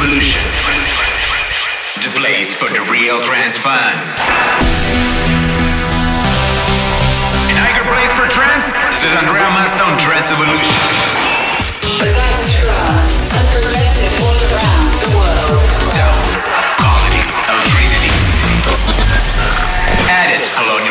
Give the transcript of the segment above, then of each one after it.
Evolution. The place for the real trance fan. An Iger place for trance? This is Andrea Mazza on Trance Evolution. The best trance and progressive all around the world. So, quality, electricity. Add it along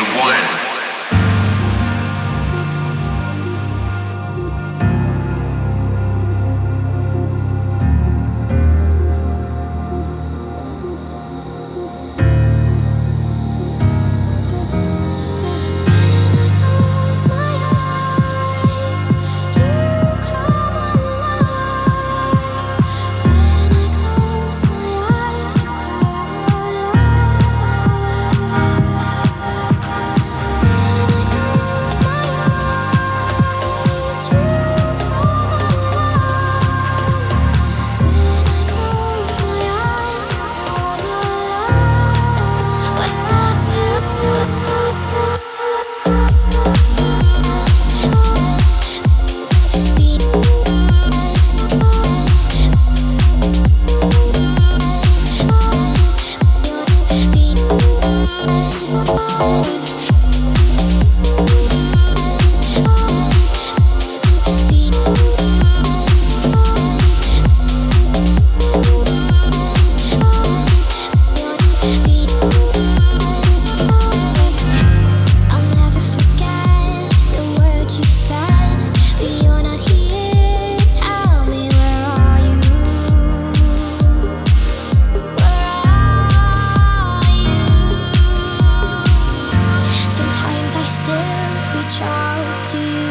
You.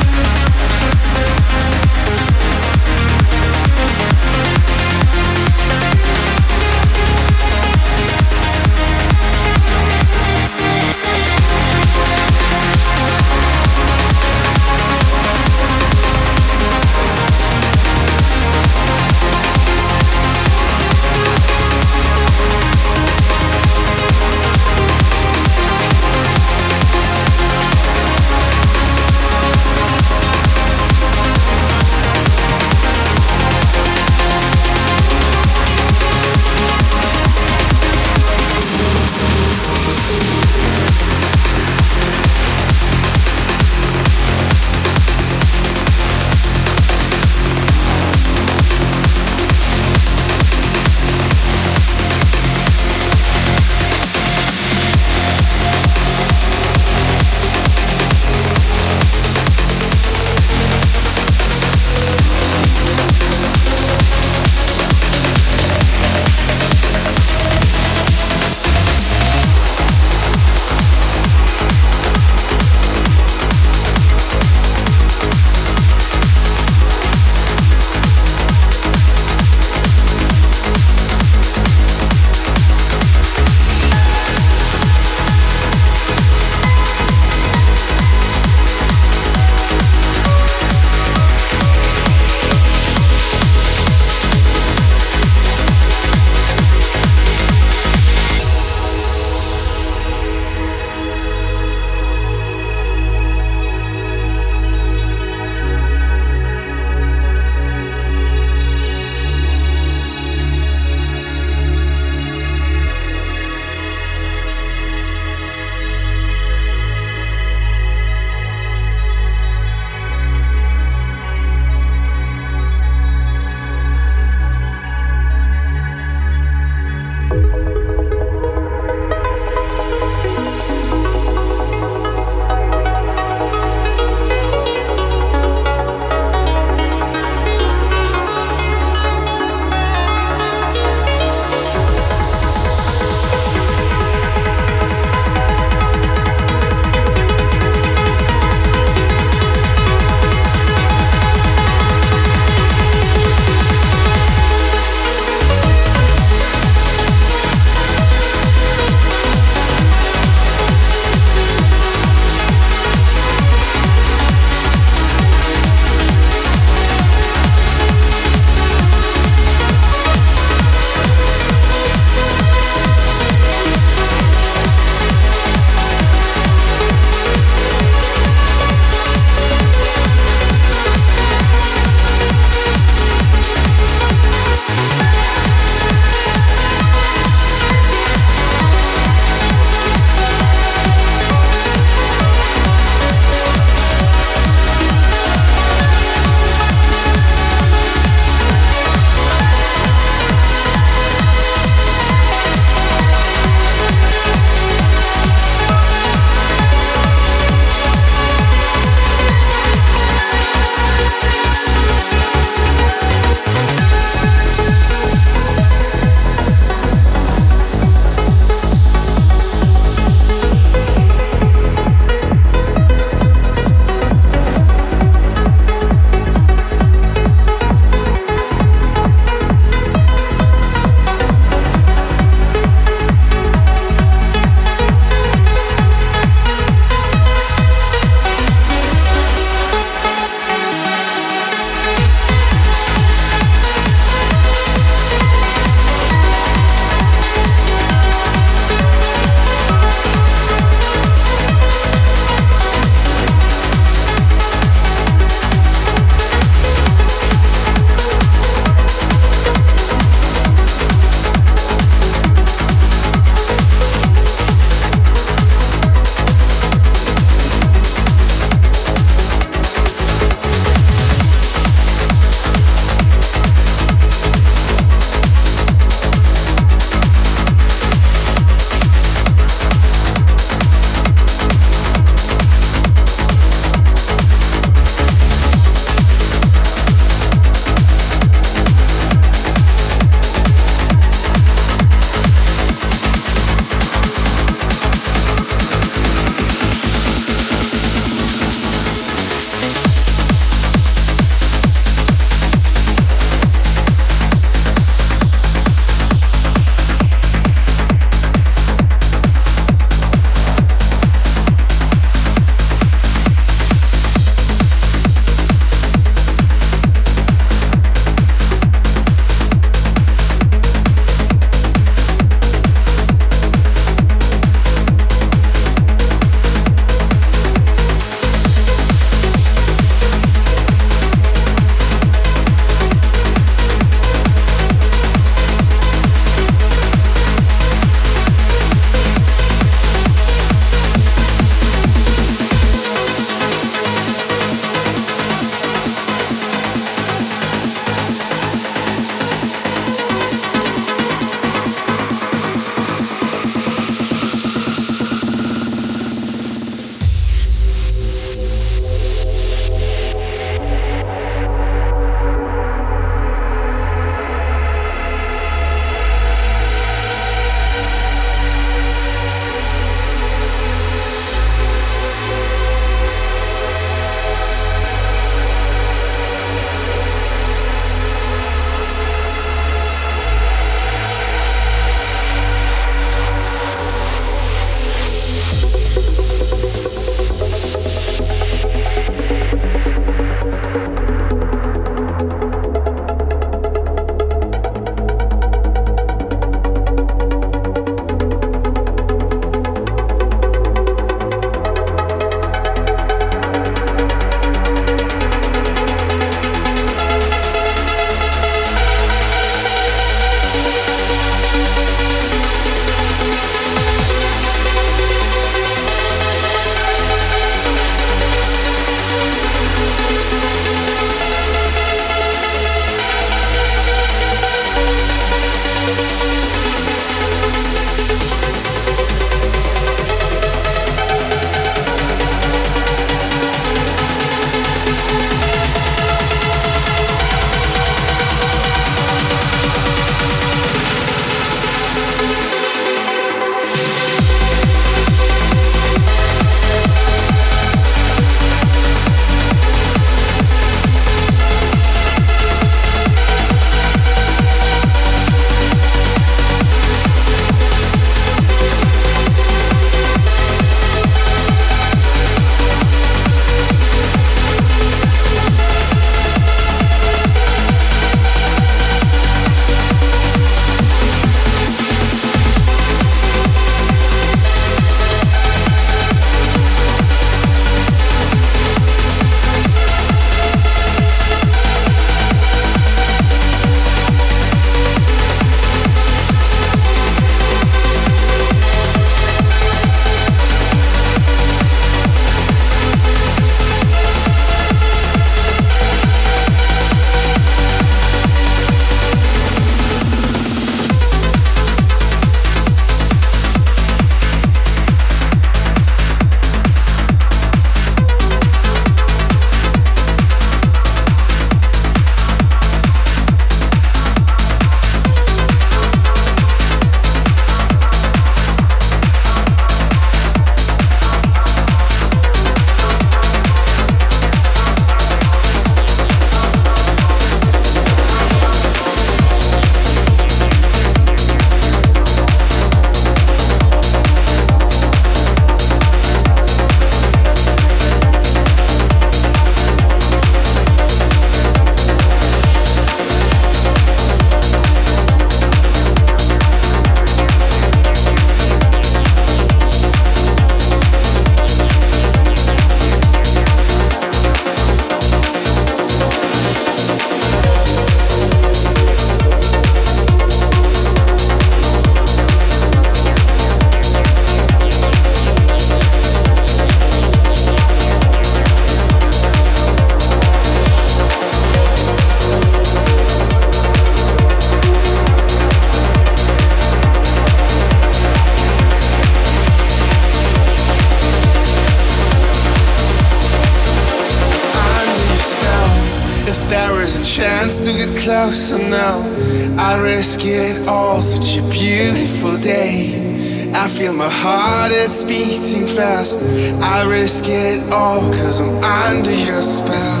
I risk it all, such a beautiful day. I feel my heart, it's beating fast. I risk it all, cause I'm under your spell.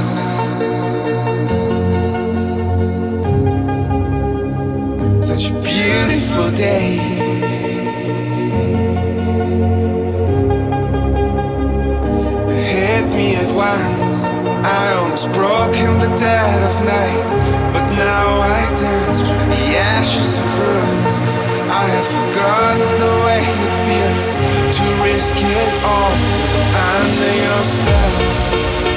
Such a beautiful day. It hit me at once. I almost broke in the dead of night. Now I dance through the ashes of ruins. I have forgotten the way it feels to risk it all. Under your spell.